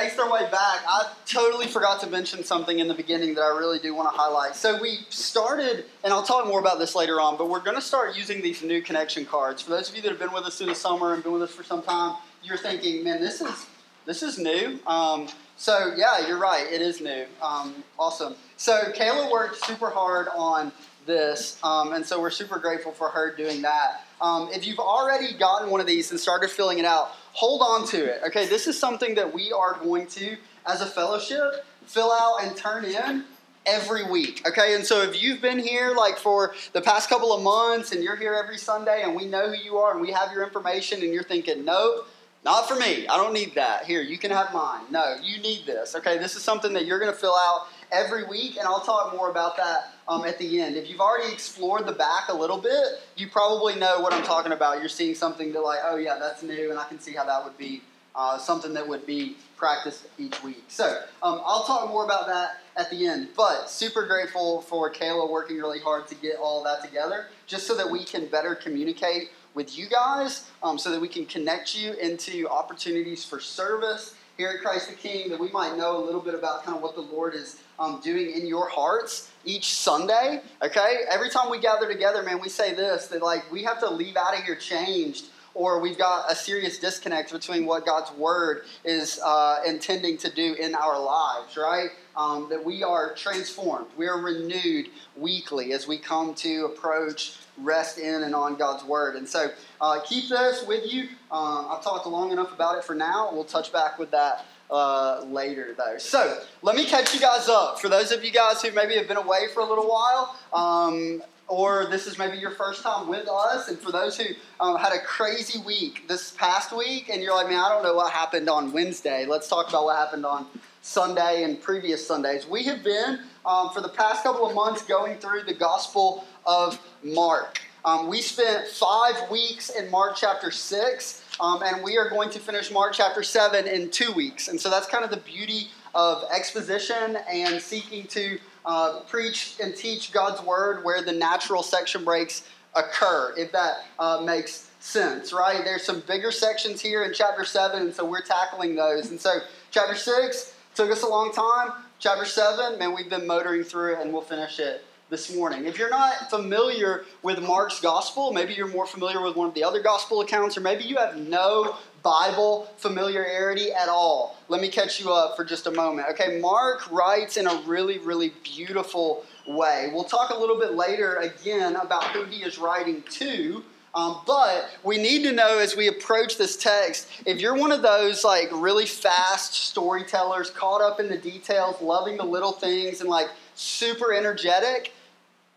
makes their way back, I totally forgot to mention something in the beginning that I really do want to highlight. So we started, and I'll talk more about this later on, but we're going to start using these new connection cards. For those of you that have been with us through the summer and been with us for some time, you're thinking, man, this is this is new. Um, so yeah, you're right, it is new. Um, awesome. So Kayla worked super hard on this, um, and so we're super grateful for her doing that. Um, if you've already gotten one of these and started filling it out, hold on to it. Okay, this is something that we are going to, as a fellowship, fill out and turn in every week. Okay, and so if you've been here like for the past couple of months and you're here every Sunday and we know who you are and we have your information and you're thinking, nope. Not for me. I don't need that. Here, you can have mine. No, you need this. Okay, this is something that you're going to fill out every week, and I'll talk more about that um, at the end. If you've already explored the back a little bit, you probably know what I'm talking about. You're seeing something that, like, oh yeah, that's new, and I can see how that would be uh, something that would be practiced each week. So um, I'll talk more about that at the end. But super grateful for Kayla working really hard to get all that together, just so that we can better communicate with you guys, um, so that we can connect you into opportunities for service here at Christ the King, that we might know a little bit about kind of what the Lord is um, doing in your hearts each Sunday. Okay, every time we gather together, man, we say this that like we have to leave out of here changed or we've got a serious disconnect between what God's Word is uh, intending to do in our lives, right? Um, that we are transformed, we are renewed weekly as we come to approach, rest in, and on God's Word. And so uh, keep this with you. Um, I've talked long enough about it for now. We'll touch back with that. Uh, later though. So let me catch you guys up. For those of you guys who maybe have been away for a little while, um, or this is maybe your first time with us, and for those who um, had a crazy week this past week, and you're like, man, I don't know what happened on Wednesday. Let's talk about what happened on Sunday and previous Sundays. We have been, um, for the past couple of months, going through the Gospel of Mark. Um, we spent five weeks in Mark chapter 6, um, and we are going to finish Mark chapter 7 in two weeks. And so that's kind of the beauty of exposition and seeking to uh, preach and teach God's word where the natural section breaks occur, if that uh, makes sense, right? There's some bigger sections here in chapter 7, and so we're tackling those. And so, chapter 6 took us a long time. Chapter 7, man, we've been motoring through it, and we'll finish it this morning. If you're not familiar with Mark's gospel, maybe you're more familiar with one of the other gospel accounts, or maybe you have no Bible familiarity at all. Let me catch you up for just a moment. Okay, Mark writes in a really, really beautiful way. We'll talk a little bit later again about who he is writing to. Um, but we need to know as we approach this text if you're one of those like really fast storytellers, caught up in the details, loving the little things, and like super energetic,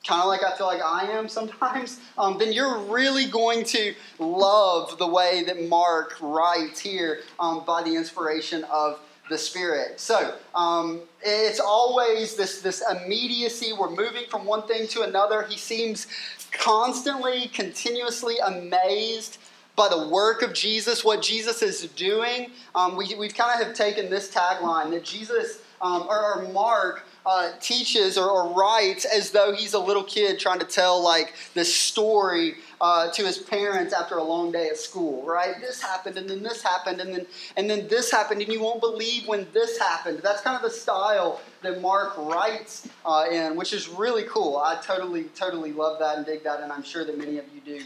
kind of like I feel like I am sometimes, um, then you're really going to love the way that Mark writes here um, by the inspiration of the Spirit. So um, it's always this, this immediacy. We're moving from one thing to another. He seems constantly, continuously amazed by the work of Jesus, what Jesus is doing. Um, we, we've kind of have taken this tagline that Jesus, um, or, or Mark, uh, teaches or, or, writes as though he's a little kid trying to tell like this story uh, to his parents after a long day at school right? This happened and then this happened and then and then this happened and you won't believe when this happened. That's kind of the style that mark writes uh, in which is really cool. I totally totally love that and dig that and i'm sure that many of you do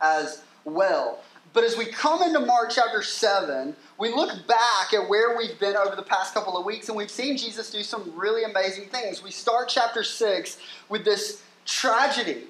as well but as we come into Mark chapter 7, we look back at where we've been over the past couple of weeks and we've seen Jesus do some really amazing things. We start chapter 6 with this tragedy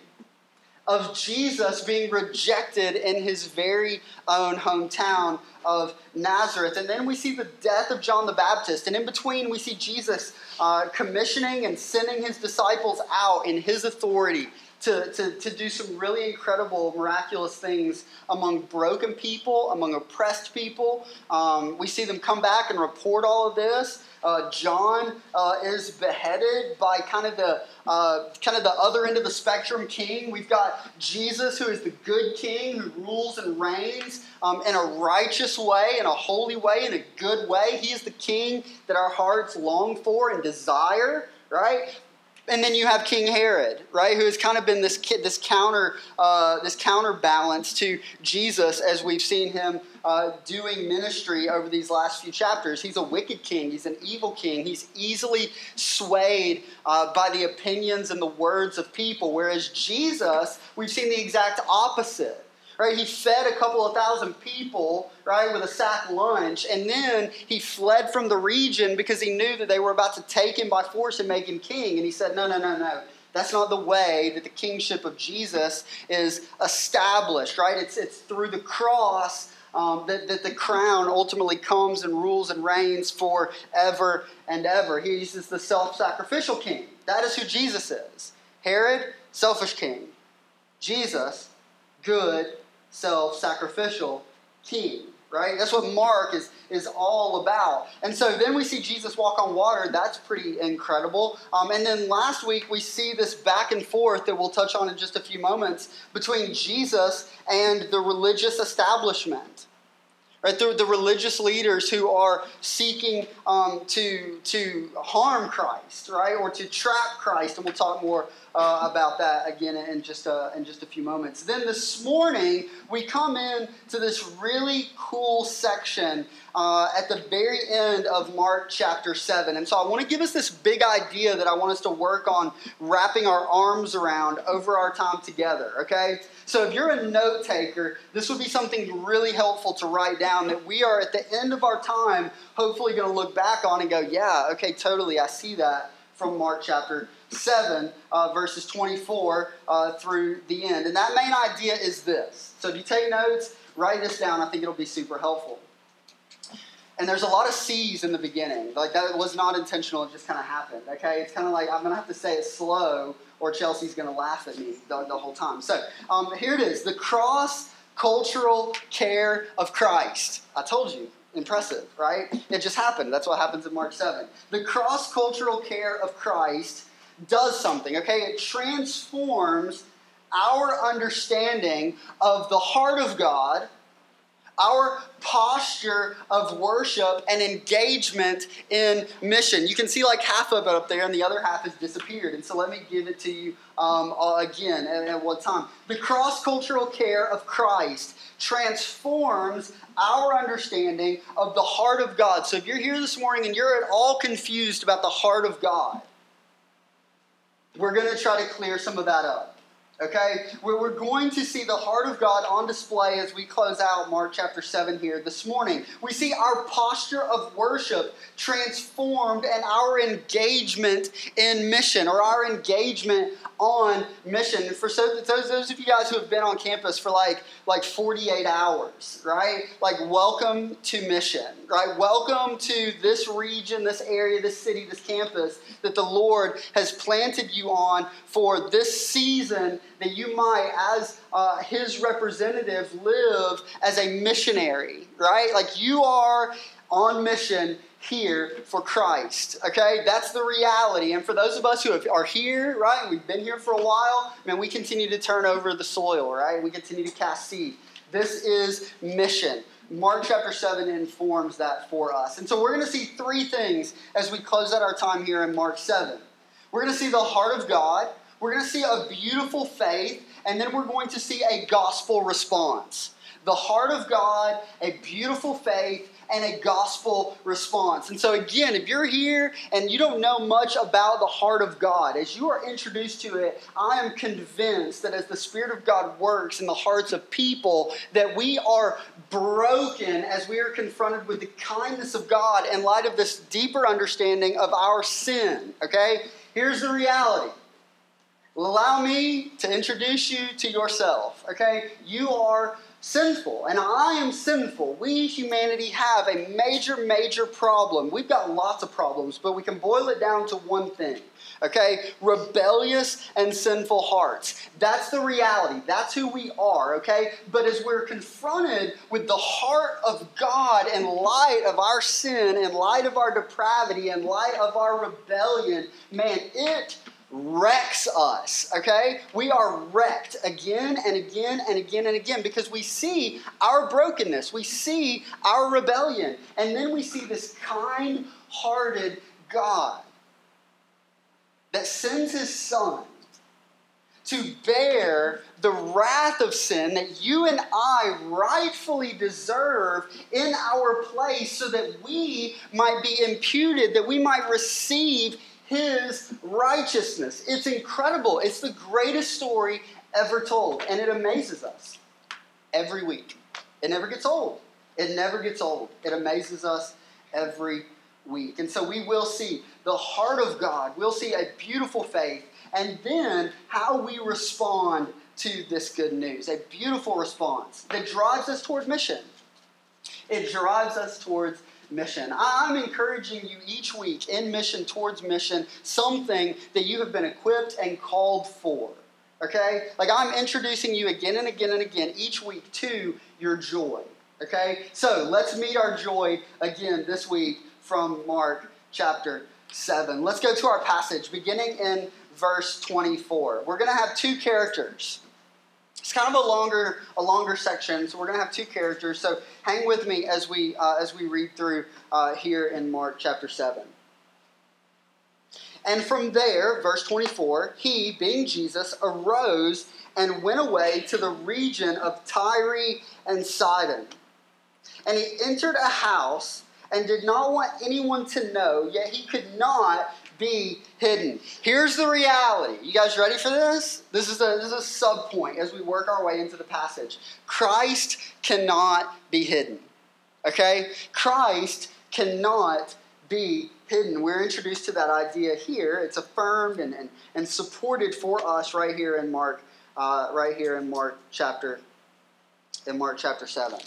of Jesus being rejected in his very own hometown of Nazareth. And then we see the death of John the Baptist. And in between, we see Jesus uh, commissioning and sending his disciples out in his authority to, to, to do some really incredible, miraculous things among broken people, among oppressed people. Um, we see them come back and report all of this. Uh, John uh, is beheaded by kind of the uh, kind of the other end of the spectrum king. We've got Jesus, who is the good king who rules and reigns um, in a righteous way, in a holy way, in a good way. He is the king that our hearts long for and desire. Right? And then you have King Herod, right, who has kind of been this this counter uh, this counterbalance to Jesus as we've seen him uh, doing ministry over these last few chapters. He's a wicked king. He's an evil king. He's easily swayed uh, by the opinions and the words of people. Whereas Jesus, we've seen the exact opposite right? He fed a couple of thousand people, right, with a sack lunch, and then he fled from the region because he knew that they were about to take him by force and make him king. And he said, No, no, no, no. That's not the way that the kingship of Jesus is established, right? It's, it's through the cross um, that, that the crown ultimately comes and rules and reigns forever and ever. He's the self sacrificial king. That is who Jesus is. Herod, selfish king. Jesus, good self sacrificial king, right? That's what Mark is, is all about. And so then we see Jesus walk on water. That's pretty incredible. Um, and then last week we see this back and forth that we'll touch on in just a few moments between Jesus and the religious establishment. Right, the, the religious leaders who are seeking um, to, to harm Christ, right, or to trap Christ, and we'll talk more uh, about that again in just a, in just a few moments. Then this morning we come in to this really cool section uh, at the very end of Mark chapter seven, and so I want to give us this big idea that I want us to work on wrapping our arms around over our time together. Okay, so if you're a note taker, this would be something really helpful to write down that we are at the end of our time, hopefully going to look back on and go, yeah, okay, totally, I see that from Mark chapter 7, uh, verses 24 uh, through the end. And that main idea is this. So if you take notes, write this down. I think it'll be super helpful. And there's a lot of C's in the beginning. Like that was not intentional, it just kind of happened. Okay? It's kind of like I'm going to have to say it slow or Chelsea's going to laugh at me the, the whole time. So um, here it is the cross cultural care of Christ. I told you, impressive, right? It just happened. That's what happens in Mark 7. The cross cultural care of Christ does something, okay? It transforms our understanding of the heart of God, our posture of worship and engagement in mission. You can see like half of it up there, and the other half has disappeared. And so let me give it to you um, again at, at one time. The cross cultural care of Christ transforms our understanding of the heart of God. So if you're here this morning and you're at all confused about the heart of God, we're going to try to clear some of that up. Okay? Where we're going to see the heart of God on display as we close out Mark chapter 7 here this morning. We see our posture of worship transformed and our engagement in mission or our engagement on mission. For so, those, those of you guys who have been on campus for like, like 48 hours, right? Like, welcome to mission, right? Welcome to this region, this area, this city, this campus that the Lord has planted you on for this season that you might, as uh, His representative, live as a missionary, right? Like, you are on mission here for Christ. Okay, that's the reality. And for those of us who are here, right, we've been here for a while, man, we continue to turn over the soil, right? We continue to cast seed. This is mission. Mark chapter 7 informs that for us. And so we're going to see three things as we close out our time here in Mark 7. We're going to see the heart of God, we're going to see a beautiful faith, and then we're going to see a gospel response. The heart of God, a beautiful faith, and a gospel response. And so, again, if you're here and you don't know much about the heart of God, as you are introduced to it, I am convinced that as the Spirit of God works in the hearts of people, that we are broken as we are confronted with the kindness of God in light of this deeper understanding of our sin. Okay? Here's the reality. Allow me to introduce you to yourself. Okay? You are sinful, and I am sinful. We, humanity, have a major, major problem. We've got lots of problems, but we can boil it down to one thing. Okay? Rebellious and sinful hearts. That's the reality. That's who we are, okay? But as we're confronted with the heart of God in light of our sin, in light of our depravity, in light of our rebellion, man, it wrecks us, okay? We are wrecked again and again and again and again because we see our brokenness, we see our rebellion, and then we see this kind hearted God that sends his son to bear the wrath of sin that you and I rightfully deserve in our place so that we might be imputed, that we might receive his righteousness. It's incredible. It's the greatest story ever told, and it amazes us every week. It never gets old. It never gets old. It amazes us every week. And so we will see the heart of God. We'll see a beautiful faith and then how we respond to this good news. A beautiful response that drives us toward mission. It drives us towards mission. I'm encouraging you each week in mission towards mission, something that you have been equipped and called for. Okay? Like I'm introducing you again and again and again each week to your joy. Okay? So let's meet our joy again this week from Mark chapter 7. Let's go to our passage beginning in verse 24. We're going to have two characters. It's kind of a longer, a longer section, so we're going to have two characters. So hang with me as we uh, as we read through uh, here in Mark chapter seven. And from there, verse 24, he, being Jesus, arose and went away to the region of Tyre and Sidon. And he entered a house and did not want anyone to know, yet he could not be hidden. Here's the reality. You guys ready for this? This is a, this is a sub point as we work our way into the passage. Christ cannot be hidden. Okay? Christ cannot be hidden. We're introduced to that idea here. It's affirmed and, and, and supported for us right here in Mark, uh, right here in Mark chapter, in Mark chapter 7.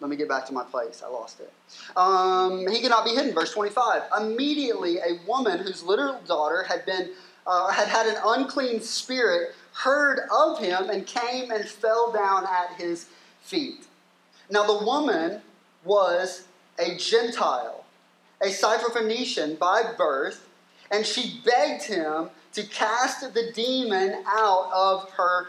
Let me get back to my place. I lost it. Um, he cannot be hidden. Verse 25. Immediately, a woman whose little daughter had been uh, had had an unclean spirit heard of him and came and fell down at his feet. Now the woman was a Gentile, a Syrophoenician by birth, and she begged him to cast the demon out of her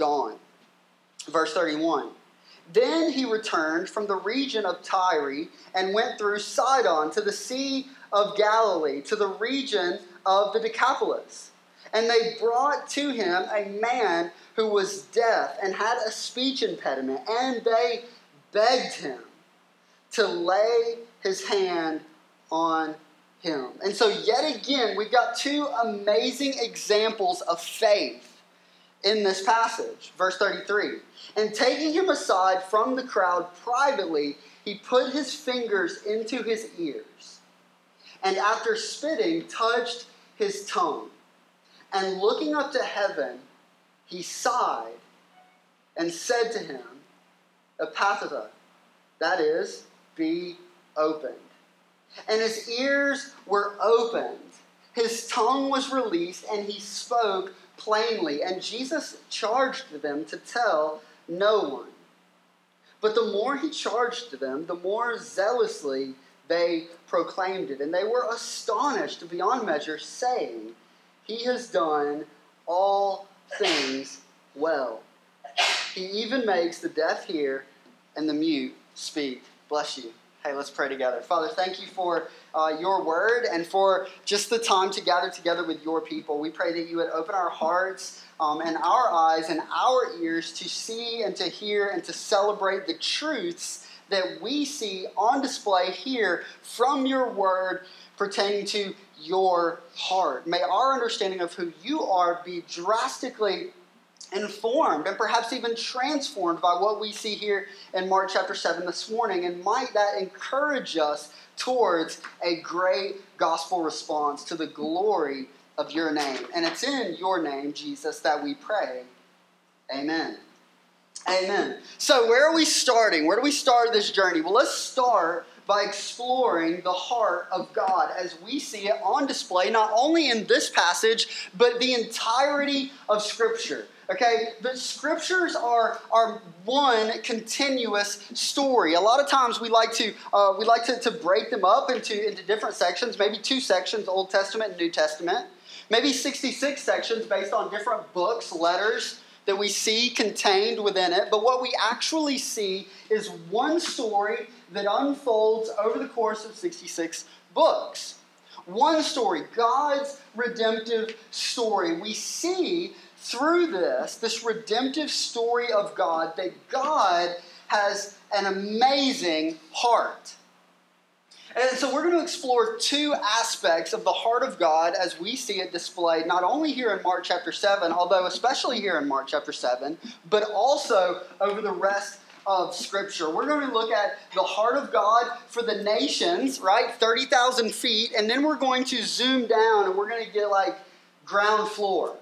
gone. Verse 31. Then he returned from the region of Tyre and went through Sidon to the Sea of Galilee, to the region of the Decapolis. And they brought to him a man who was deaf and had a speech impediment, and they begged him to lay his hand on him. And so, yet again, we've got two amazing examples of faith in this passage. Verse 33 And taking him aside from the crowd privately, he put his fingers into his ears, and after spitting, touched his tongue. And looking up to heaven, he sighed and said to him, Ephphatha, that is, be opened. And his ears were opened, his tongue was released, and he spoke plainly, and Jesus charged them to tell no one. But the more he charged them, the more zealously they proclaimed it. And they were astonished beyond measure, saying, He has done all things well. He even makes the deaf hear and the mute speak. Bless you. Hey, let's pray together. Father, thank you for uh, your word and for just the time to gather together with your people. We pray that you would open our hearts um, and our eyes and our ears to see and to hear and to celebrate the truths that we see on display here from your word pertaining to your heart. May our understanding of who you are be drastically informed and perhaps even transformed by what we see here in Mark chapter 7 this morning. And might that encourage us towards a great gospel response to the glory of your name. And it's in your name, Jesus, that we pray. Amen. Amen. So, where are we starting? Where do we start this journey? Well, let's start by exploring the heart of God as we see it on display, not only in this passage, but the entirety of Scripture. Okay, the scriptures are, are one continuous story. A lot of times we like to uh, we like to, to break them up into, into different sections, maybe two sections, Old Testament and New Testament. Maybe 66 sections based on different books, letters that we see contained within it. But what we actually see is one story that unfolds over the course of 66 books. One story, God's redemptive story. We see through this, this redemptive story of God, that God has an amazing heart. And so we're going to explore two aspects of the heart of God as we see it displayed, not only here in Mark chapter 7, although especially here in Mark chapter 7, but also over the rest of Scripture. We're going to look at the heart of God for the nations, right? 30,000 feet, and then we're going to zoom down and we're going to get like ground floor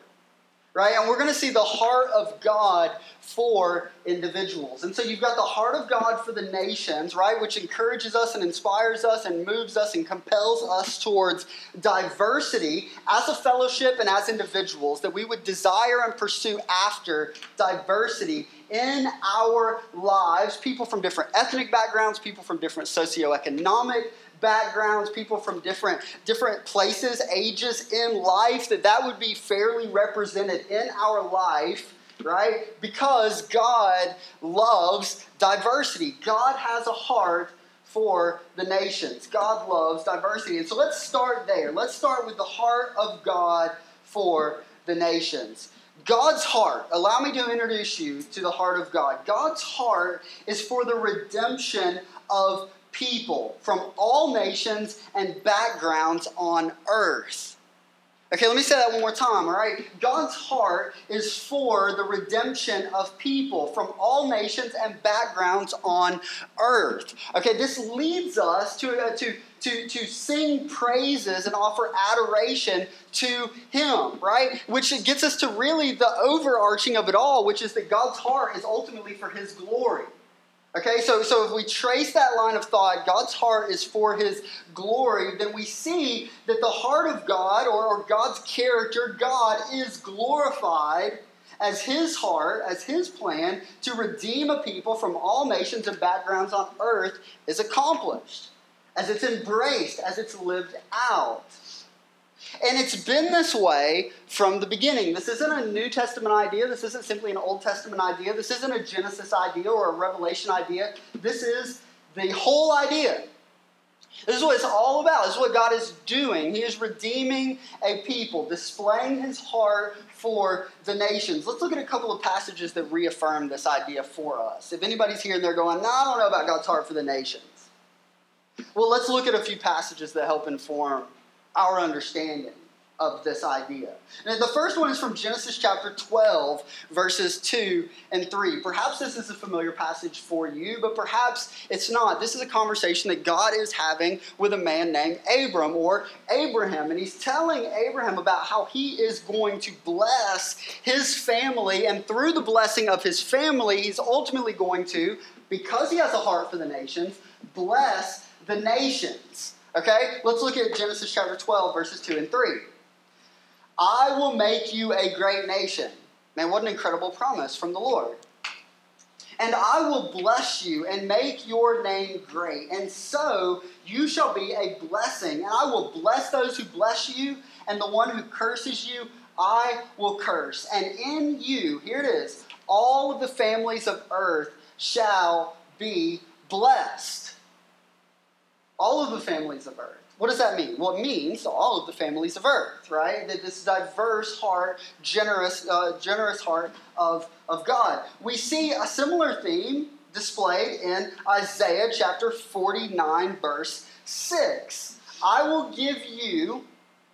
right? And we're going to see the heart of God for individuals. And so you've got the heart of God for the nations, right? Which encourages us and inspires us and moves us and compels us towards diversity as a fellowship and as individuals, that we would desire and pursue after diversity in our lives. People from different ethnic backgrounds, people from different socioeconomic backgrounds, people from different different places, ages in life, that that would be fairly represented in our life, right? Because God loves diversity. God has a heart for the nations. God loves diversity. And so let's start there. Let's start with the heart of God for the nations. God's heart, allow me to introduce you to the heart of God. God's heart is for the redemption of people from all nations and backgrounds on earth. Okay, let me say that one more time, all right? God's heart is for the redemption of people from all nations and backgrounds on earth. Okay, this leads us to, uh, to, to, to sing praises and offer adoration to Him, right? Which gets us to really the overarching of it all, which is that God's heart is ultimately for His glory. Okay, so, so if we trace that line of thought, God's heart is for his glory, then we see that the heart of God or, or God's character, God is glorified as his heart, as his plan to redeem a people from all nations and backgrounds on earth is accomplished, as it's embraced, as it's lived out. And it's been this way from the beginning. This isn't a New Testament idea. This isn't simply an Old Testament idea. This isn't a Genesis idea or a Revelation idea. This is the whole idea. This is what it's all about. This is what God is doing. He is redeeming a people, displaying his heart for the nations. Let's look at a couple of passages that reaffirm this idea for us. If anybody's here and they're going, no, I don't know about God's heart for the nations. Well, let's look at a few passages that help inform our understanding of this idea. The first one is from Genesis chapter 12, verses 2 and 3. Perhaps this is a familiar passage for you, but perhaps it's not. This is a conversation that God is having with a man named Abram or Abraham. And he's telling Abraham about how he is going to bless his family. And through the blessing of his family, he's ultimately going to, because he has a heart for the nations, bless the nations. Okay? Let's look at Genesis chapter 12, verses 2 and 3. I will make you a great nation. Man, what an incredible promise from the Lord. And I will bless you and make your name great. And so you shall be a blessing. And I will bless those who bless you, and the one who curses you, I will curse. And in you, here it is, all of the families of earth shall be blessed all of the families of earth. What does that mean? Well, means all of the families of earth, right? That this diverse heart, generous, uh, generous heart of, of God. We see a similar theme displayed in Isaiah chapter 49, verse 6. I will give you,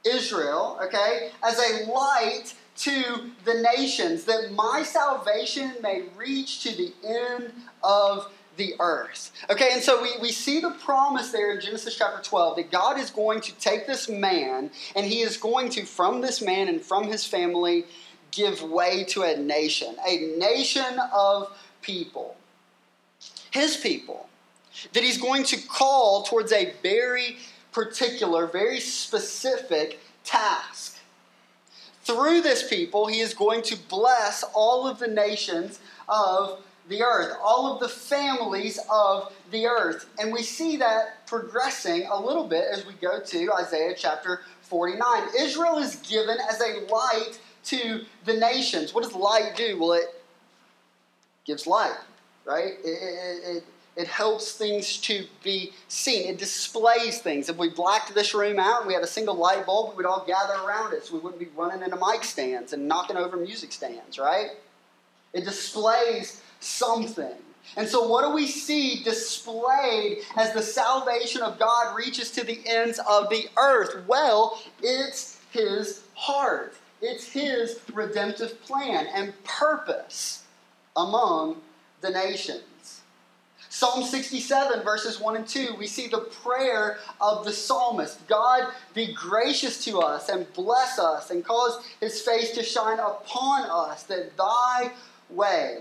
Israel, okay, as a light to the nations, that my salvation may reach to the end of the earth. Okay, and so we, we see the promise there in Genesis chapter 12 that God is going to take this man and he is going to, from this man and from his family, give way to a nation, a nation of people. His people. that he's going to call towards a very particular, very specific task. Through this people, he is going to bless all of the nations of the earth, all of the families of the earth. And we see that progressing a little bit as we go to Isaiah chapter 49. Israel is given as a light to the nations. What does light do? Well, it gives light, right? It, it, it, it helps things to be seen. It displays things. If we blacked this room out and we had a single light bulb, we would all gather around it so we wouldn't be running into mic stands and knocking over music stands, right? It displays something. And so, what do we see displayed as the salvation of God reaches to the ends of the earth? Well, it's His heart, it's His redemptive plan and purpose among the nations. Psalm 67, verses 1 and 2, we see the prayer of the psalmist God, be gracious to us and bless us and cause his face to shine upon us, that thy way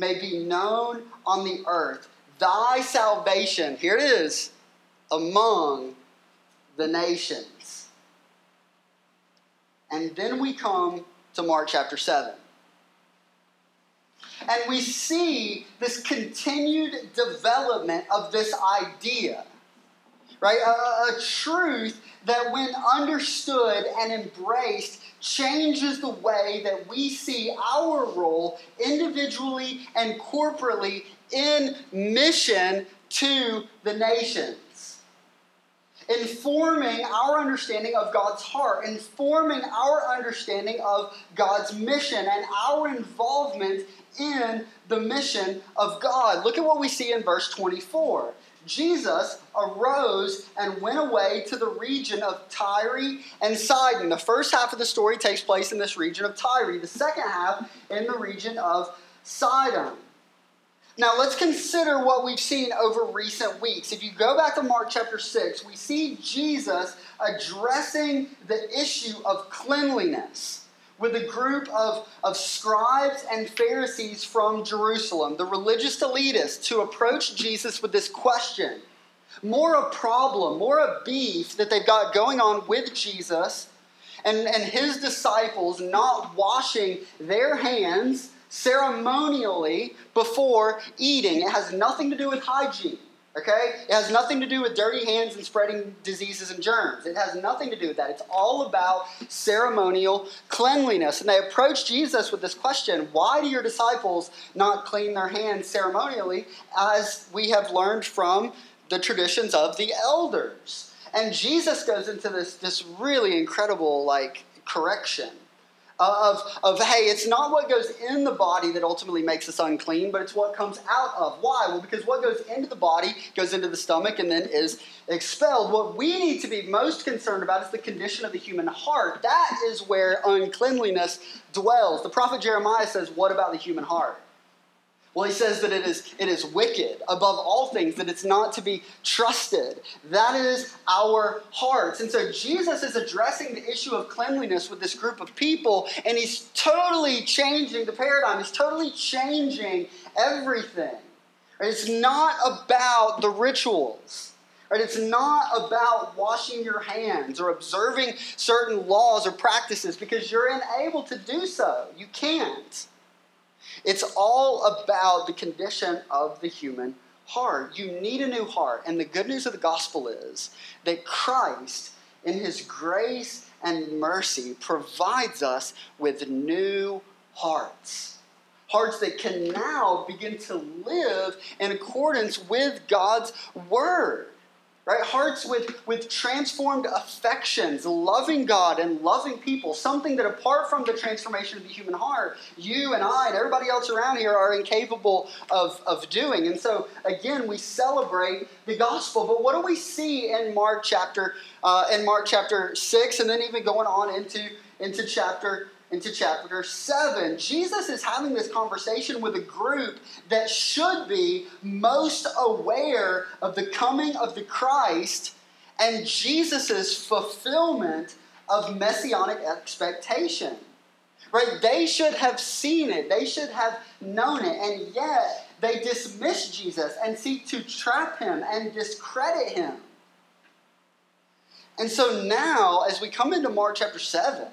may be known on the earth. Thy salvation, here it is, among the nations. And then we come to Mark chapter 7. And we see this continued development of this idea, right? A, a, truth that, when understood and embraced, changes the way that we see our role individually and corporately in mission to the nations. Informing our understanding of God's heart, informing our understanding of God's mission, and our involvement in the mission of God. Look at what we see in verse 24. Jesus arose and went away to the region of Tyre and Sidon. The first half of the story takes place in this region of Tyre, the second half in the region of Sidon. Now, let's consider what we've seen over recent weeks. If you go back to Mark chapter 6, we see Jesus addressing the issue of cleanliness with a group of, of scribes and Pharisees from Jerusalem, the religious elitists, to approach Jesus with this question. More a problem, more a beef that they've got going on with Jesus and, and his disciples not washing their hands ceremonially before eating. It has nothing to do with hygiene. Okay? It has nothing to do with dirty hands and spreading diseases and germs. It has nothing to do with that. It's all about ceremonial cleanliness. And they approach Jesus with this question Why do your disciples not clean their hands ceremonially, as we have learned from the traditions of the elders? And Jesus goes into this, this really incredible like correction of, of, hey, it's not what goes in the body that ultimately makes us unclean, but it's what comes out of. Why? Well, because what goes into the body goes into the stomach and then is expelled. What we need to be most concerned about is the condition of the human heart. That is where uncleanliness dwells. The prophet Jeremiah says, What about the human heart? Well, he says that it is, it is wicked above all things, that it's not to be trusted. That is our hearts. And so Jesus is addressing the issue of cleanliness with this group of people, and he's totally changing the paradigm. He's totally changing everything. It's not about the rituals. Right? It's not about washing your hands or observing certain laws or practices because you're unable to do so. You can't. It's all about the condition of the human heart. You need a new heart. And the good news of the gospel is that Christ, in his grace and mercy, provides us with new hearts. Hearts that can now begin to live in accordance with God's word right? Hearts with, with transformed affections, loving God and loving people, something that apart from the transformation of the human heart, you and I and everybody else around here are incapable of, of doing. And so, again, we celebrate the gospel. But what do we see in Mark chapter, uh, in Mark chapter 6, and then even going on into, into chapter into chapter 7. Jesus is having this conversation with a group that should be most aware of the coming of the Christ and Jesus' fulfillment of messianic expectation. Right? They should have seen it, they should have known it, and yet they dismiss Jesus and seek to trap him and discredit him. And so now, as we come into Mark chapter 7,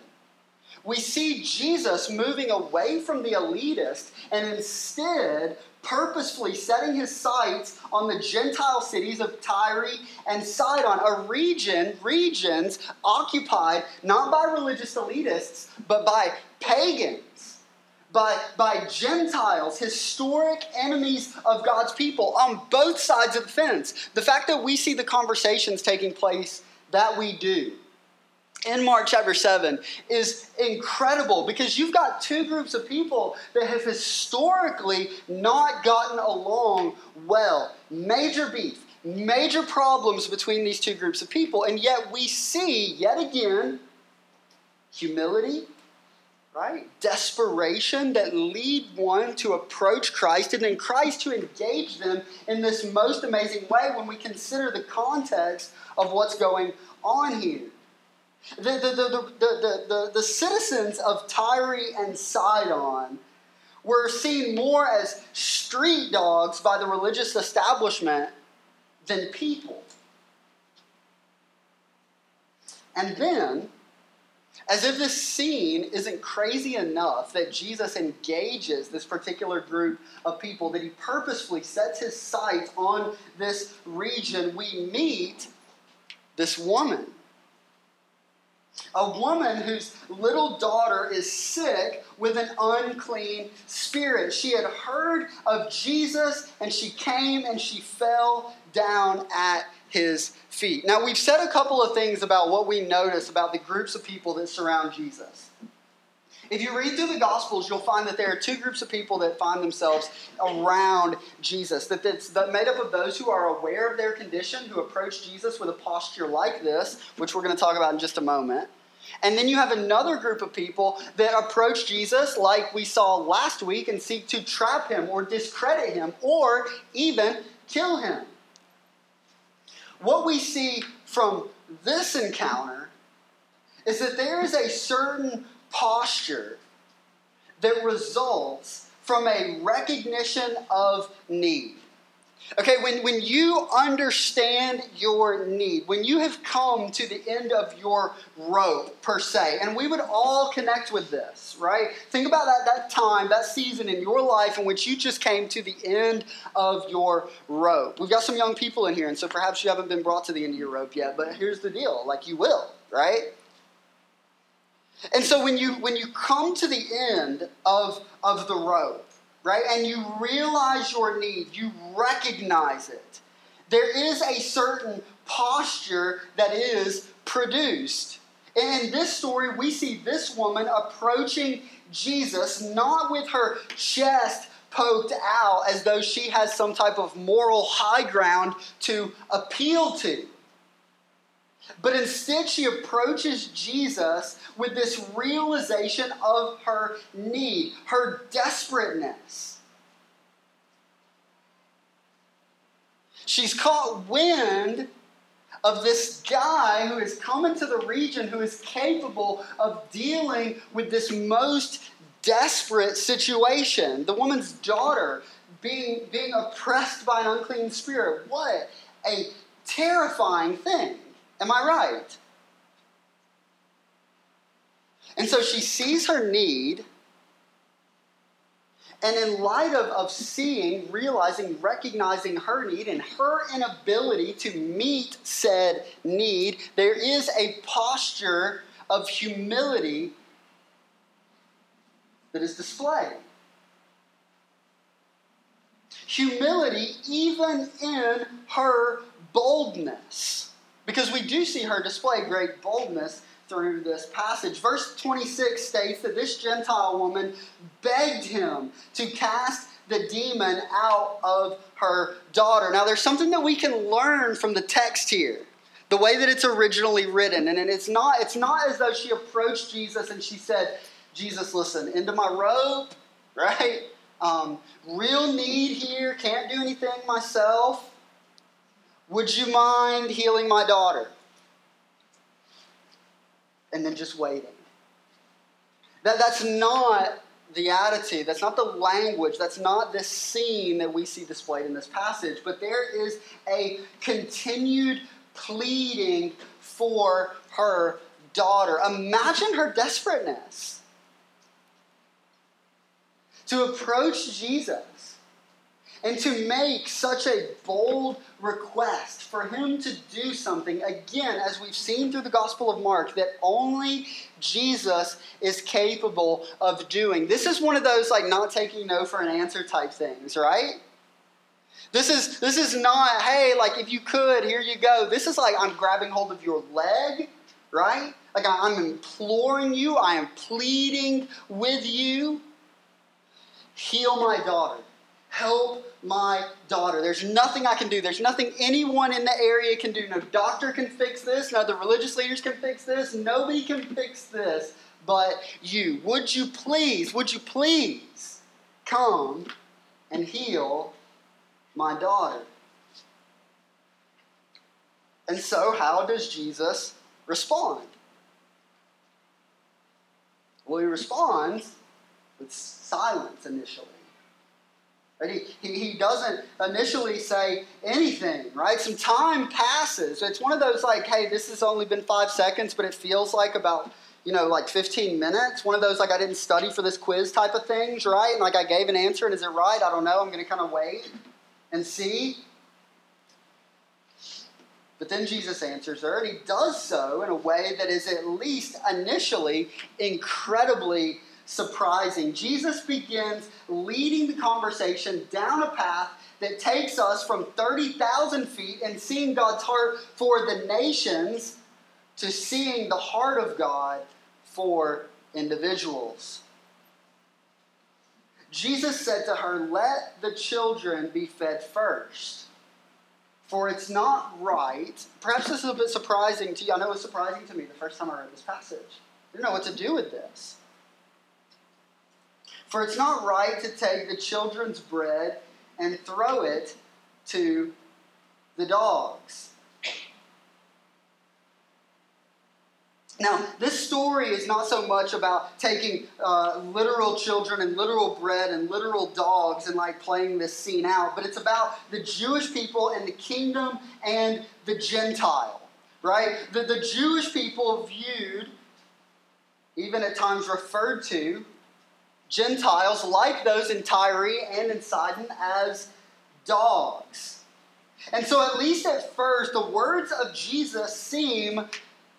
we see Jesus moving away from the elitist and instead purposefully setting his sights on the Gentile cities of Tyre and Sidon, a region, regions occupied not by religious elitists, but by pagans, by, by Gentiles, historic enemies of God's people on both sides of the fence. The fact that we see the conversations taking place that we do in Mark chapter 7 is incredible because you've got two groups of people that have historically not gotten along well. Major beef, major problems between these two groups of people, and yet we see yet again humility, right? Desperation that lead one to approach Christ and then Christ to engage them in this most amazing way when we consider the context of what's going on here. The, the, the, the, the, the, citizens of Tyre and Sidon were seen more as street dogs by the religious establishment than people. And then, as if this scene isn't crazy enough that Jesus engages this particular group of people, that he purposefully sets his sights on this region, we meet this woman a woman whose little daughter is sick with an unclean spirit. She had heard of Jesus and she came and she fell down at his feet. Now, we've said a couple of things about what we notice about the groups of people that surround Jesus. If you read through the Gospels, you'll find that there are two groups of people that find themselves around Jesus. That it's made up of those who are aware of their condition, who approach Jesus with a posture like this, which we're going to talk about in just a moment. And then you have another group of people that approach Jesus, like we saw last week, and seek to trap him or discredit him or even kill him. What we see from this encounter is that there is a certain posture that results from a recognition of need. Okay, when, when you understand your need, when you have come to the end of your rope, per se, and we would all connect with this, right? Think about that, that time, that season in your life in which you just came to the end of your rope. We've got some young people in here, and so perhaps you haven't been brought to the end of your rope yet, but here's the deal like you will, right? And so when you when you come to the end of, of the rope, right? And you realize your need, you recognize it. There is a certain posture that is produced. And in this story, we see this woman approaching Jesus not with her chest poked out as though she has some type of moral high ground to appeal to. But instead, she approaches Jesus with this realization of her need, her desperateness. She's caught wind of this guy who has come into the region who is capable of dealing with this most desperate situation. The woman's daughter being, being oppressed by an unclean spirit. What a terrifying thing. Am I right? And so she sees her need. And in light of, of seeing, realizing, recognizing her need and her inability to meet said need, there is a posture of humility that is displayed. Humility, even in her boldness. Because we do see her display great boldness through this passage. Verse 26 states that this Gentile woman begged him to cast the demon out of her daughter. Now, there's something that we can learn from the text here. The way that it's originally written. And it's not, it's not as though she approached Jesus and she said, Jesus, listen, into my robe, right? Um, real need here, can't do anything myself. Would you mind healing my daughter? And then just waiting. That, that's not the attitude, that's not the language, that's not the scene that we see displayed in this passage, but there is a continued pleading for her daughter. Imagine her desperateness to approach Jesus and to make such a bold request for him to do something, again, as we've seen through the Gospel of Mark, that only Jesus is capable of doing. This is one of those like not taking no for an answer type things, right? This is this is not, hey, like if you could, here you go. This is like I'm grabbing hold of your leg, right? Like I'm imploring you, I am pleading with you. Heal my daughter. Help my daughter. There's nothing I can do. There's nothing anyone in the area can do. No doctor can fix this. No the religious leaders can fix this. Nobody can fix this but you. Would you please, would you please come and heal my daughter? And so, how does Jesus respond? Well, he responds with silence initially. Right? He, he, he doesn't initially say anything, right? Some time passes. It's one of those like, hey, this has only been five seconds, but it feels like about, you know, like 15 minutes. One of those like I didn't study for this quiz type of things, right? And like I gave an answer, and is it right? I don't know. I'm going to kind of wait and see. But then Jesus answers her, and he does so in a way that is at least initially incredibly surprising. Jesus begins leading the conversation down a path that takes us from 30,000 feet and seeing God's heart for the nations to seeing the heart of God for individuals. Jesus said to her, Let the children be fed first. For it's not right. Perhaps this is a bit surprising to you. I know it was surprising to me the first time I read this passage. I didn't know what to do with this. For it's not right to take the children's bread and throw it to the dogs. Now, this story is not so much about taking uh, literal children and literal bread and literal dogs and like playing this scene out, but it's about the Jewish people and the kingdom and the Gentile, right? The, the Jewish people viewed, even at times referred to, Gentiles, like those in Tyre and in Sidon, as dogs. And so, at least at first, the words of Jesus seem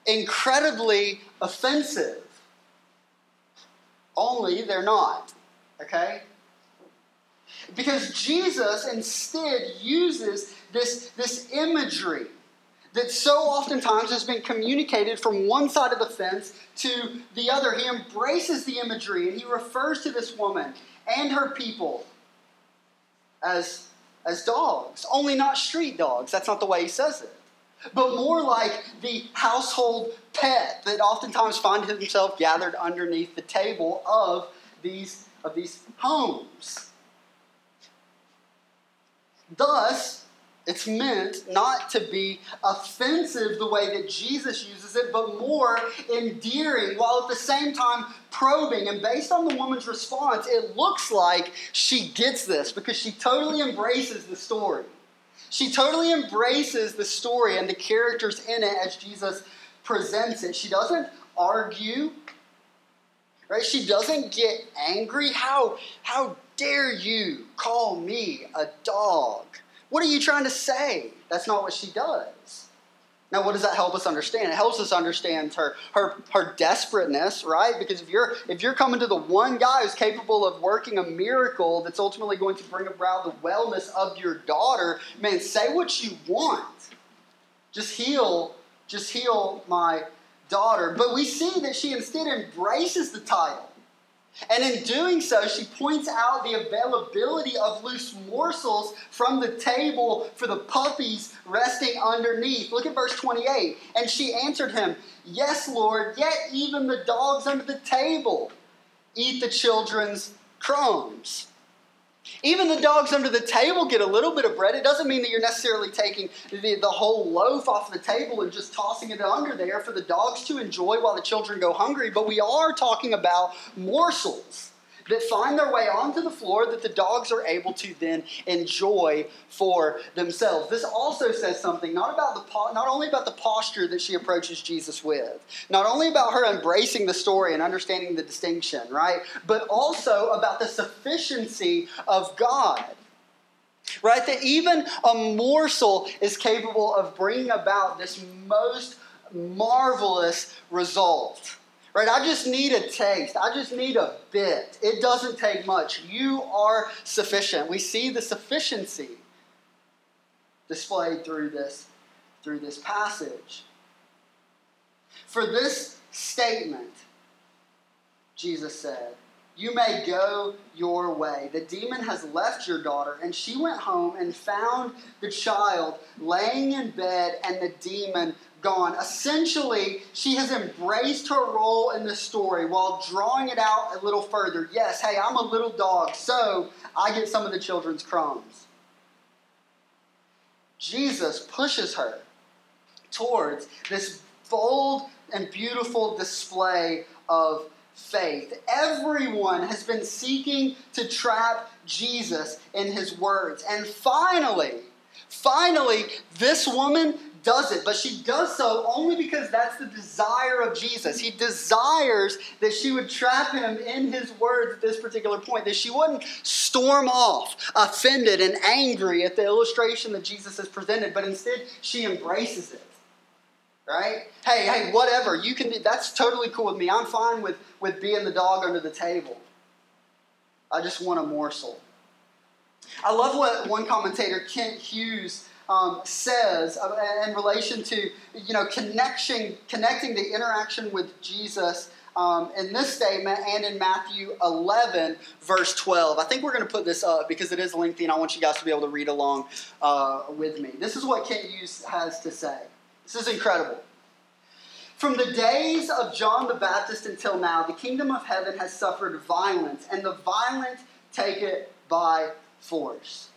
incredibly offensive. Only they're not, okay? Because Jesus instead uses this, this imagery that so oftentimes has been communicated from one side of the fence to the other. He embraces the imagery and he refers to this woman and her people as, as dogs, only not street dogs. That's not the way he says it. But more like the household pet that oftentimes finds himself gathered underneath the table of these, of these homes. Thus, it's meant not to be offensive the way that Jesus uses it, but more endearing, while at the same time probing. And based on the woman's response, it looks like she gets this because she totally embraces the story. She totally embraces the story and the characters in it as Jesus presents it. She doesn't argue, right? She doesn't get angry. How, how dare you call me a dog? What are you trying to say? That's not what she does. Now, what does that help us understand? It helps us understand her, her, her desperateness, right? Because if you're, if you're coming to the one guy who's capable of working a miracle that's ultimately going to bring about the wellness of your daughter, man, say what you want. Just heal, just heal my daughter. But we see that she instead embraces the title. And in doing so, she points out the availability of loose morsels from the table for the puppies resting underneath. Look at verse 28. And she answered him, Yes, Lord, yet even the dogs under the table eat the children's crumbs. Even the dogs under the table get a little bit of bread. It doesn't mean that you're necessarily taking the, the whole loaf off the table and just tossing it under there for the dogs to enjoy while the children go hungry, but we are talking about morsels. That find their way onto the floor that the dogs are able to then enjoy for themselves. This also says something not about the not only about the posture that she approaches Jesus with, not only about her embracing the story and understanding the distinction, right? But also about the sufficiency of God. Right? That even a morsel is capable of bringing about this most marvelous result. Right? I just need a taste. I just need a bit. It doesn't take much. You are sufficient. We see the sufficiency displayed through this through this passage. For this statement, Jesus said, You may go your way. The demon has left your daughter. And she went home and found the child laying in bed and the demon gone. Essentially, she has embraced her role in the story while drawing it out a little further. Yes, hey, I'm a little dog, so I get some of the children's crumbs. Jesus pushes her towards this bold and beautiful display of faith. Everyone has been seeking to trap Jesus in his words. And finally, finally, this woman does it, but she does so only because that's the desire of Jesus. He desires that she would trap him in his words at this particular point, that she wouldn't storm off offended and angry at the illustration that Jesus has presented, but instead she embraces it. Right? Hey, hey, whatever. You can that's totally cool with me. I'm fine with, with being the dog under the table. I just want a morsel. I love what one commentator, Kent Hughes, um, says uh, in relation to you know connection, connecting the interaction with Jesus um, in this statement and in Matthew 11, verse 12. I think we're going to put this up because it is lengthy and I want you guys to be able to read along uh, with me. This is what Kent Hughes has to say. This is incredible. From the days of John the Baptist until now, the kingdom of heaven has suffered violence, and the violent take it by force.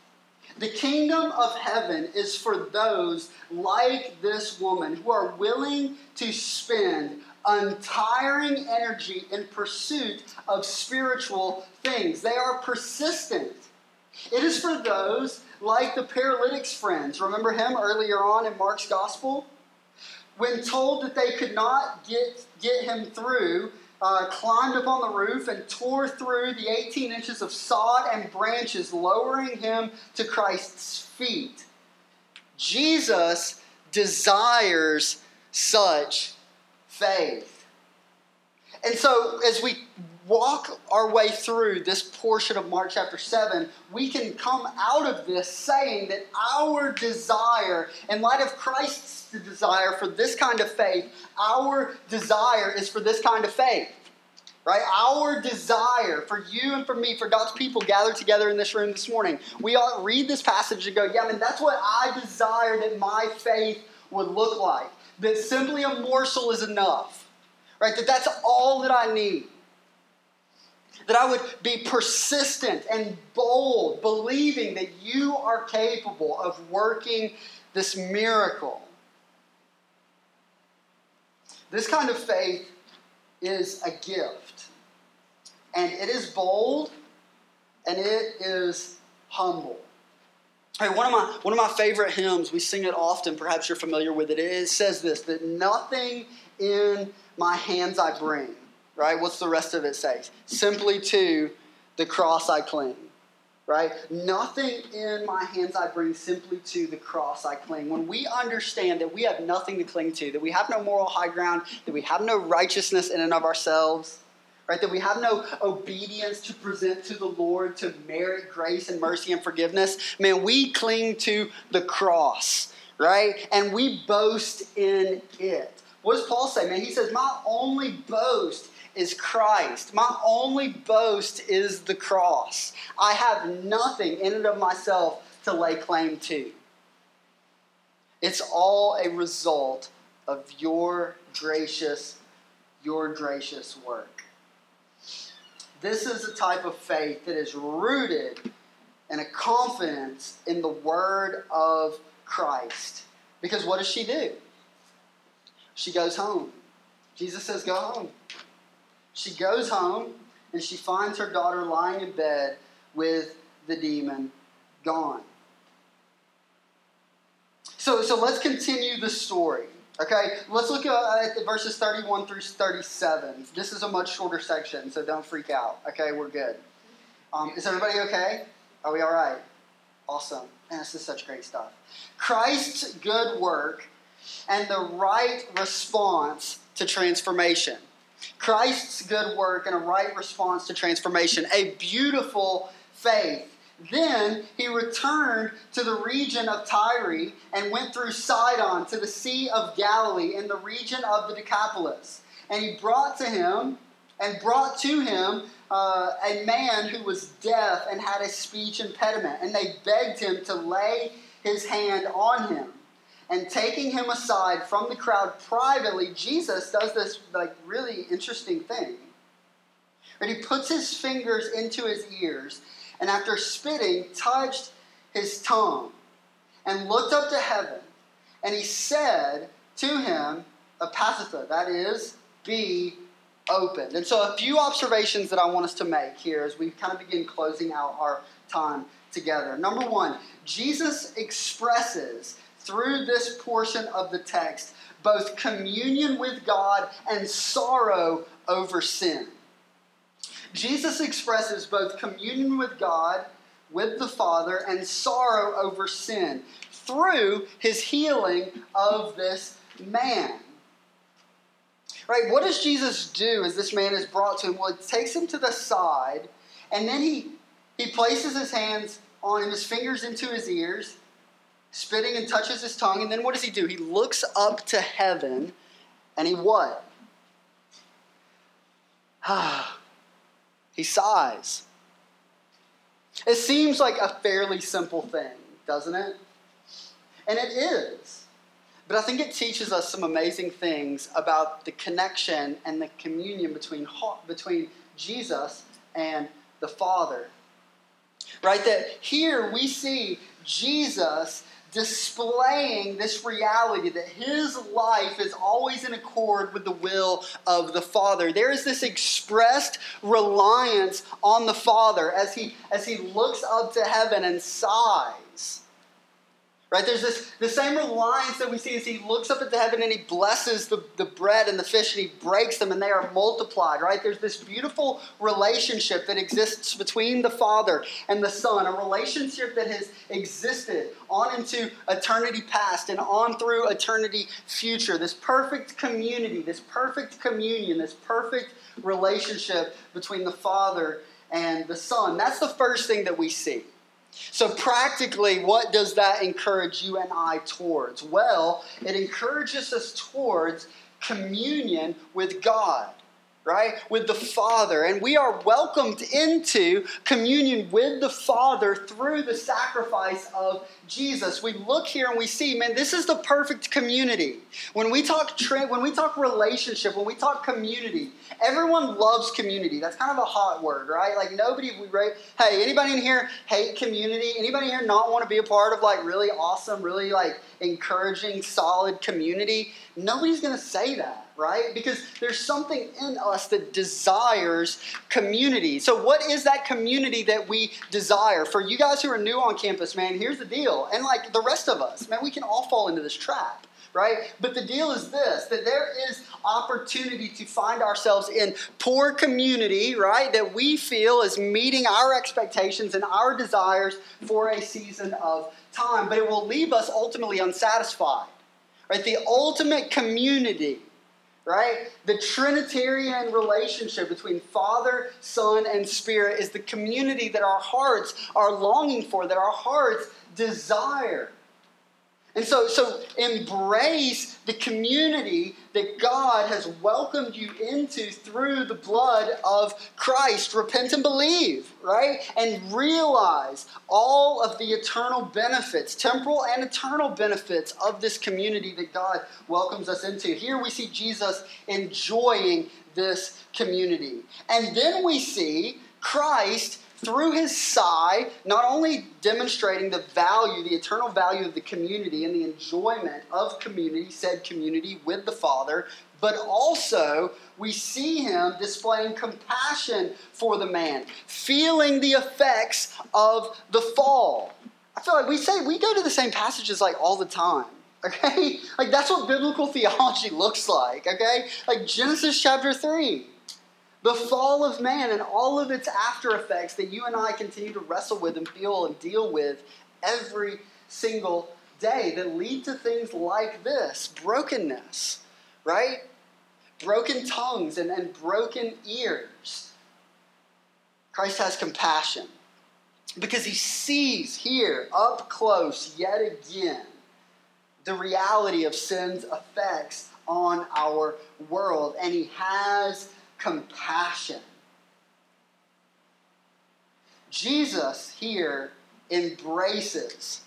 The kingdom of heaven is for those like this woman who are willing to spend untiring energy in pursuit of spiritual things. They are persistent. It is for those like the paralytic's friends. Remember him earlier on in Mark's gospel? When told that they could not get, get him through, uh, climbed up on the roof and tore through the 18 inches of sod and branches, lowering him to Christ's feet. Jesus desires such faith. And so, as we walk our way through this portion of Mark chapter 7, we can come out of this saying that our desire, in light of Christ's desire for this kind of faith, our desire is for this kind of faith. Right? Our desire for you and for me, for God's people gathered together in this room this morning, we all read this passage and go, yeah, I mean, that's what I desire that my faith would look like. That simply a morsel is enough. Right? That that's all that I need that I would be persistent and bold, believing that you are capable of working this miracle. This kind of faith is a gift, and it is bold and it is humble. Hey, one of my one of my favorite hymns, we sing it often, perhaps you're familiar with it. It says this that nothing in my hands I bring right? What's the rest of it say? Simply to the cross I cling, right? Nothing in my hands I bring, simply to the cross I cling. When we understand that we have nothing to cling to, that we have no moral high ground, that we have no righteousness in and of ourselves, right? That we have no obedience to present to the Lord to merit grace and mercy and forgiveness, man, we cling to the cross, right? And we boast in it. What does Paul say, man? He says, My only boast is Christ. My only boast is the cross. I have nothing in and of myself to lay claim to. It's all a result of your gracious, your gracious work. This is a type of faith that is rooted in a confidence in the word of Christ. Because what does she do? She goes home. Jesus says, Go home. She goes home and she finds her daughter lying in bed with the demon gone. So, so let's continue the story. Okay, let's look at verses 31 through 37. This is a much shorter section, so don't freak out. Okay, we're good. Um, is everybody okay? Are we all right? Awesome. Man, this is such great stuff. Christ's good work and the right response to transformation. Christ's good work and a right response to transformation. A beautiful faith. Then he returned to the region of Tyre and went through Sidon to the Sea of Galilee in the region of the Decapolis. And he brought to him and brought to him uh, a man who was deaf and had a speech impediment. And they begged him to lay his hand on him. And taking him aside from the crowd privately, Jesus does this like really interesting thing. And he puts his fingers into his ears, and after spitting, touched his tongue, and looked up to heaven, and he said to him, Ephphatha, that is, be opened. And so, a few observations that I want us to make here as we kind of begin closing out our time together. Number one, Jesus expresses through this portion of the text both communion with God and sorrow over sin. Jesus expresses both communion with God, with the Father, and sorrow over sin through his healing of this man. Right? What does Jesus do as this man is brought to him? Well, it takes him to the side, and then he, he places his hands on him, his fingers into his ears, spitting and touches his tongue. And then what does he do? He looks up to heaven, and he what? Ah. He sighs. It seems like a fairly simple thing, doesn't it? And it is. But I think it teaches us some amazing things about the connection and the communion between, between Jesus and the Father. Right? That here we see Jesus displaying this reality that his life is always in accord with the will of the father. There is this expressed reliance on the father as he as he looks up to heaven and sighs Right? There's this the same reliance that we see as he looks up the heaven and he blesses the, the bread and the fish and he breaks them and they are multiplied, right? There's this beautiful relationship that exists between the Father and the Son, a relationship that has existed on into eternity past and on through eternity future. This perfect community, this perfect communion, this perfect relationship between the Father and the Son. That's the first thing that we see. So, practically, what does that encourage you and I towards? Well, it encourages us towards communion with God right? With the Father. And we are welcomed into communion with the Father through the sacrifice of Jesus. We look here and we see, man, this is the perfect community. When we talk tra- when we talk relationship, when we talk community, everyone loves community. That's kind of a hot word, right? Like nobody we right? Hey, anybody in here hate community? Anybody here not want to be a part of like really awesome, really like encouraging, solid community? Nobody's going to say that right? Because there's something in us that desires community. So, what is that community that we desire? For you guys who are new on campus, man, here's the deal. And like the rest of us, man, we can all fall into this trap right? But the deal is this that there is opportunity to find ourselves in poor community, right? That we feel is meeting our expectations and our desires for a season of time, but it will leave us ultimately unsatisfied, right? The ultimate community right? The Trinitarian relationship between Father, Son, and Spirit is the community that our hearts are longing for, that our hearts desire. And so, so embrace the community that God has welcomed you into through the blood of Christ. Repent and believe, right? And realize all of the eternal benefits, temporal and eternal benefits of this community that God welcomes us into. Here we see Jesus enjoying this community. And then we see Christ through his sigh, not only demonstrating the value, the eternal value of the community and the enjoyment of community, said community with the Father, but also we see him displaying compassion for the man, feeling the effects of the fall. I feel like we say we go to the same passages like all the time. Okay? Like that's what biblical theology looks like, okay? Like Genesis chapter 3. The fall of man and all of its after effects that you and I continue to wrestle with and feel and deal with every single day that lead to things like this brokenness, right? Broken tongues and, and broken ears. Christ has compassion because he sees here up close yet again the reality of sin's effects on our world, and he has compassion. Jesus here embraces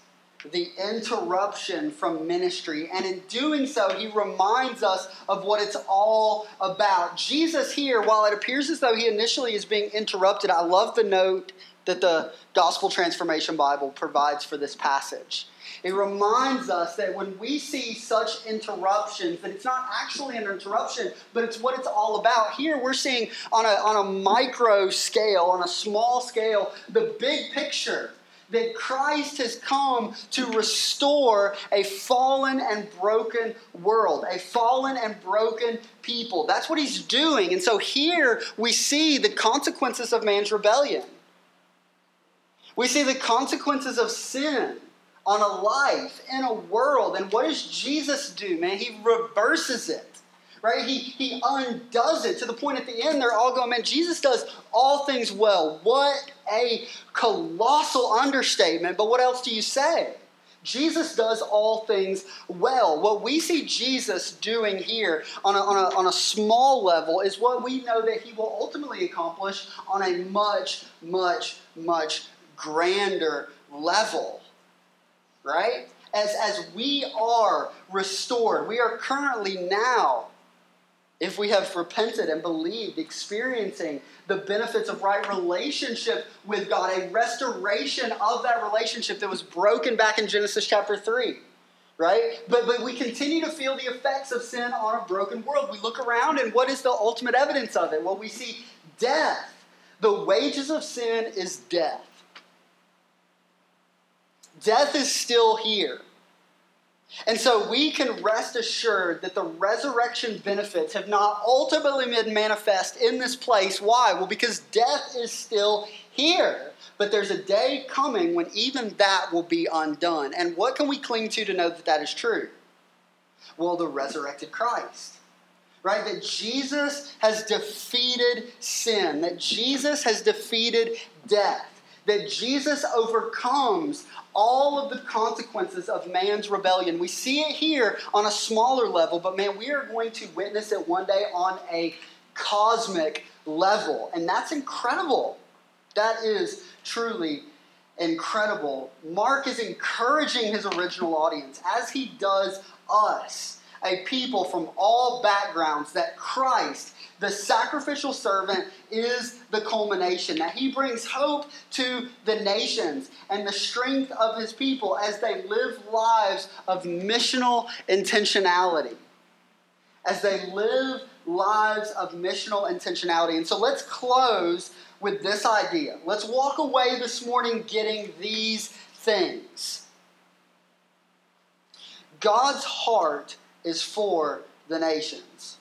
the interruption from ministry, and in doing so, he reminds us of what it's all about. Jesus here, while it appears as though he initially is being interrupted, I love the note that the Gospel Transformation Bible provides for this passage. It reminds us that when we see such interruptions, that it's not actually an interruption, but it's what it's all about. Here we're seeing on a, on a micro scale, on a small scale, the big picture that Christ has come to restore a fallen and broken world, a fallen and broken people. That's what he's doing. And so here we see the consequences of man's rebellion. We see the consequences of sin on a life in a world. And what does Jesus do, man? He reverses it. Right? He, he undoes it to the point at the end they're all going, man, Jesus does all things well. What a colossal understatement, but what else do you say? Jesus does all things well. What we see Jesus doing here on a, on, a, on a small level is what we know that he will ultimately accomplish on a much, much, much grander level right? As, as we are restored, we are currently now, if we have repented and believed, experiencing the benefits of right relationship with God, a restoration of that relationship that was broken back in Genesis chapter 3 right? But, but we continue to feel the effects of sin on a broken world. We look around, and what is the ultimate evidence of it? Well, we see death. The wages of sin is death. Death is still here. And so we can rest assured that the resurrection benefits have not ultimately been manifest in this place. Why? Well, because death is still here. But there's a day coming when even that will be undone. And what can we cling to to know that that is true? Well, the resurrected Christ. Right? That Jesus has defeated sin, that Jesus has defeated death, that Jesus overcomes all of the consequences of man's rebellion. We see it here on a smaller level, but man, we are going to witness it one day on a cosmic level. And that's incredible. That is truly incredible. Mark is encouraging his original audience, as he does us, a people from all backgrounds, that Christ the sacrificial servant is the culmination, that he brings hope to the nations and the strength of his people as they live lives of missional intentionality. As they live lives of missional intentionality. And so let's close with this idea. Let's walk away this morning getting these things. God's heart is for the nations.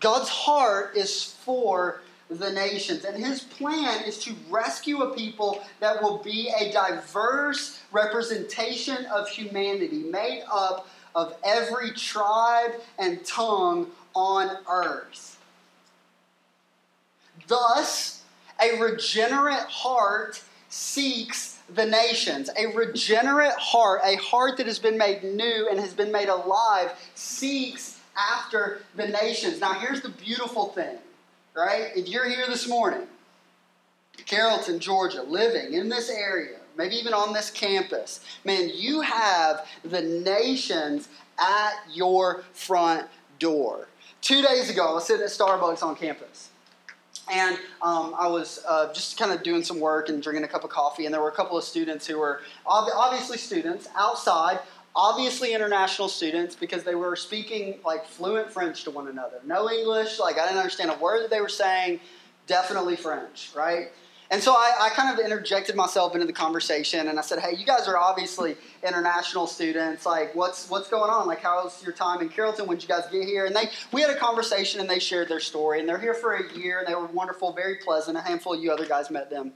God's heart is for the nations, and his plan is to rescue a people that will be a diverse representation of humanity, made up of every tribe and tongue on earth. Thus, a regenerate heart seeks the nations. A regenerate heart, a heart that has been made new and has been made alive, seeks after the nations. Now, here's the beautiful thing, right? If you're here this morning, Carrollton, Georgia, living in this area, maybe even on this campus, man, you have the nations at your front door. Two days ago, I was sitting at Starbucks on campus. and um, I was uh, just kind of doing some work and drinking a cup of coffee, and there were a couple of students who were ob- obviously students outside, obviously international students because they were speaking like fluent French to one another. No English, like I didn't understand a word that they were saying, definitely French, right? And so I, I, kind of interjected myself into the conversation and I said, hey, you guys are obviously international students. Like, what's what's going on? Like, how's your time in Carrollton? When did you guys get here? And they we had a conversation and they shared their story. And they're here for a year and they were wonderful, very pleasant. A handful of you other guys met them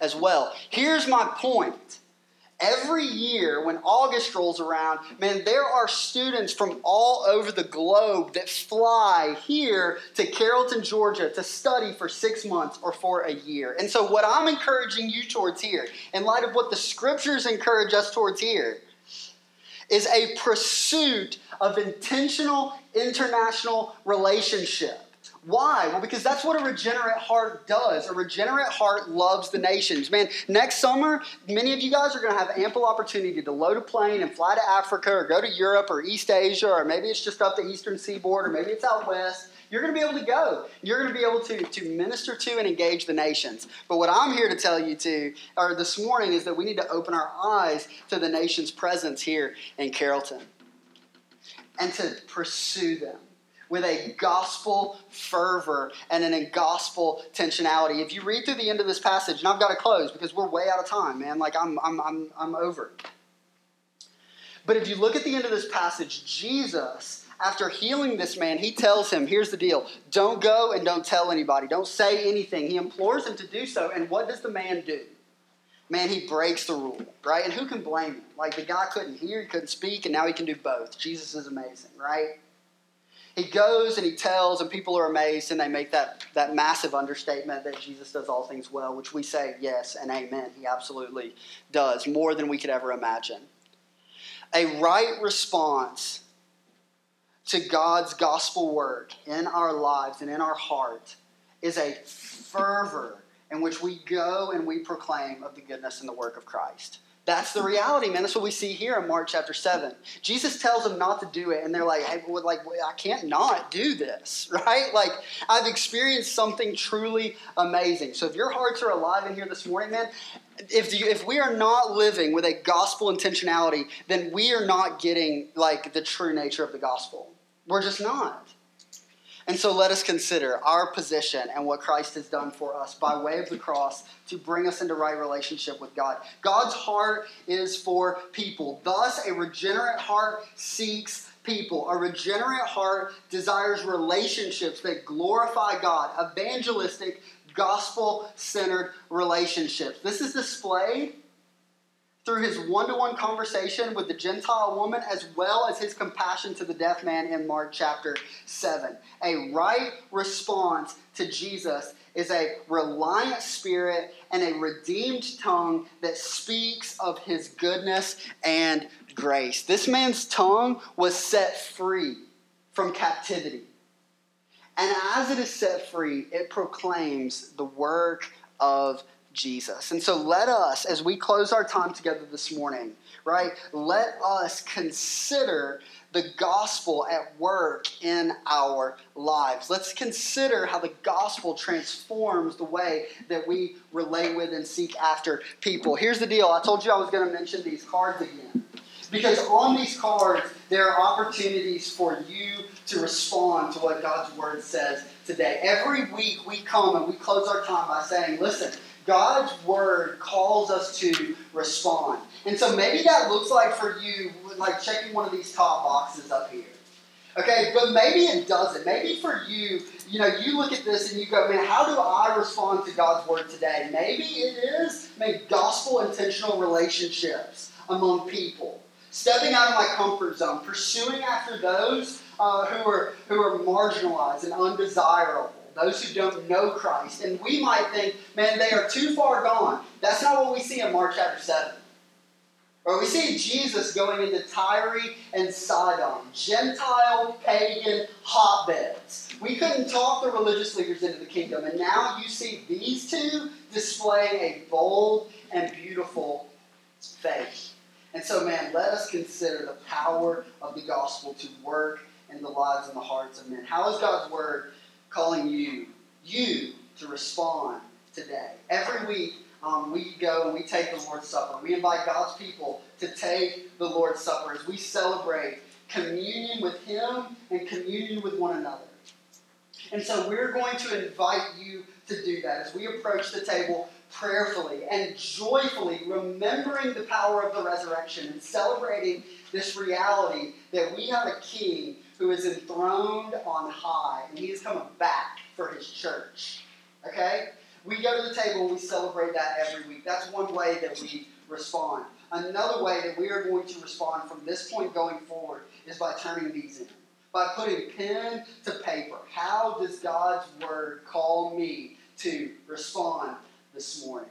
as well. Here's my point Every year when August rolls around, man, there are students from all over the globe that fly here to Carrollton, Georgia to study for six months or for a year. And so, what I'm encouraging you towards here, in light of what the scriptures encourage us towards here, is a pursuit of intentional international relationship. Why? Well, because that's what a regenerate heart does. A regenerate heart loves the nations. Man, next summer, many of you guys are going to have ample opportunity to load a plane and fly to Africa or go to Europe or East Asia, or maybe it's just up the eastern seaboard, or maybe it's out west. You're going to be able to go. You're going to be able to, to minister to and engage the nations. But what I'm here to tell you to, or this morning, is that we need to open our eyes to the nation's presence here in Carrollton and to pursue them with a gospel fervor and a gospel tensionality. If you read through the end of this passage, and I've got to close because we're way out of time, man. Like I'm, I'm, I'm, I'm over. But if you look at the end of this passage, Jesus, after healing this man, he tells him, here's the deal don't go and don't tell anybody, don't say anything. He implores him to do so. And what does the man do? Man, he breaks the rule, right? And who can blame him? Like the guy couldn't hear, he couldn't speak, and now he can do both. Jesus is amazing, right? He goes and he tells, and people are amazed, and they make that, that massive understatement that Jesus does all things well, which we say yes and amen. He absolutely does, more than we could ever imagine. A right response to God's gospel work in our lives and in our heart is a fervor in which we go and we proclaim of the goodness and the work of Christ. That's the reality, man. That's what we see here in Mark chapter 7. Jesus tells them not to do it, and they're like, hey, well, like, I can't not do this, right? Like, I've experienced something truly amazing. So if your hearts are alive in here this morning, man, if, you, if we are not living with a gospel intentionality, then we are not getting, like, the true nature of the gospel. We're just not. And so let us consider our position and what Christ has done for us by way of the cross to bring us into right relationship with God. God's heart is for people. Thus, a regenerate heart seeks people. A regenerate heart desires relationships that glorify God, evangelistic, gospel centered relationships. This is displayed through his one to one conversation with the Gentile woman, as well as his compassion to the deaf man in Mark chapter 7. A right response to Jesus is a reliant spirit and a redeemed tongue that speaks of his goodness and grace. This man's tongue was set free from captivity. And as it is set free, it proclaims the work of Jesus. And so let us, as we close our time together this morning, right, let us consider the gospel at work in our lives. Let's consider how the gospel transforms the way that we relate with and seek after people. Here's the deal I told you I was going to mention these cards again. Because on these cards, there are opportunities for you to respond to what God's word says today. Every week we come and we close our time by saying, listen, God's word calls us to respond. And so maybe that looks like for you, like checking one of these top boxes up here. Okay, but maybe it doesn't. Maybe for you, you know, you look at this and you go, man, how do I respond to God's word today? Maybe it is make gospel intentional relationships among people. Stepping out of my comfort zone, pursuing after those uh, who are who are marginalized and undesirable those who don't know Christ. And we might think, man, they are too far gone. That's not what we see in Mark chapter 7. Or we see Jesus going into Tyre and Sidon, Gentile pagan hotbeds. We couldn't talk the religious leaders into the kingdom, and now you see these two displaying a bold and beautiful faith. And so, man, let us consider the power of the gospel to work in the lives and the hearts of men. How is God's word calling you, you, to respond today. Every week, um, we go and we take the Lord's Supper. We invite God's people to take the Lord's Supper as we celebrate communion with Him and communion with one another. And so we're going to invite you to do that as we approach the table prayerfully and joyfully, remembering the power of the resurrection and celebrating this reality that we have a king who is enthroned on high and he is coming back for his church. Okay? We go to the table and we celebrate that every week. That's one way that we respond. Another way that we are going to respond from this point going forward is by turning these in, by putting pen to paper. How does God's word call me to respond this morning?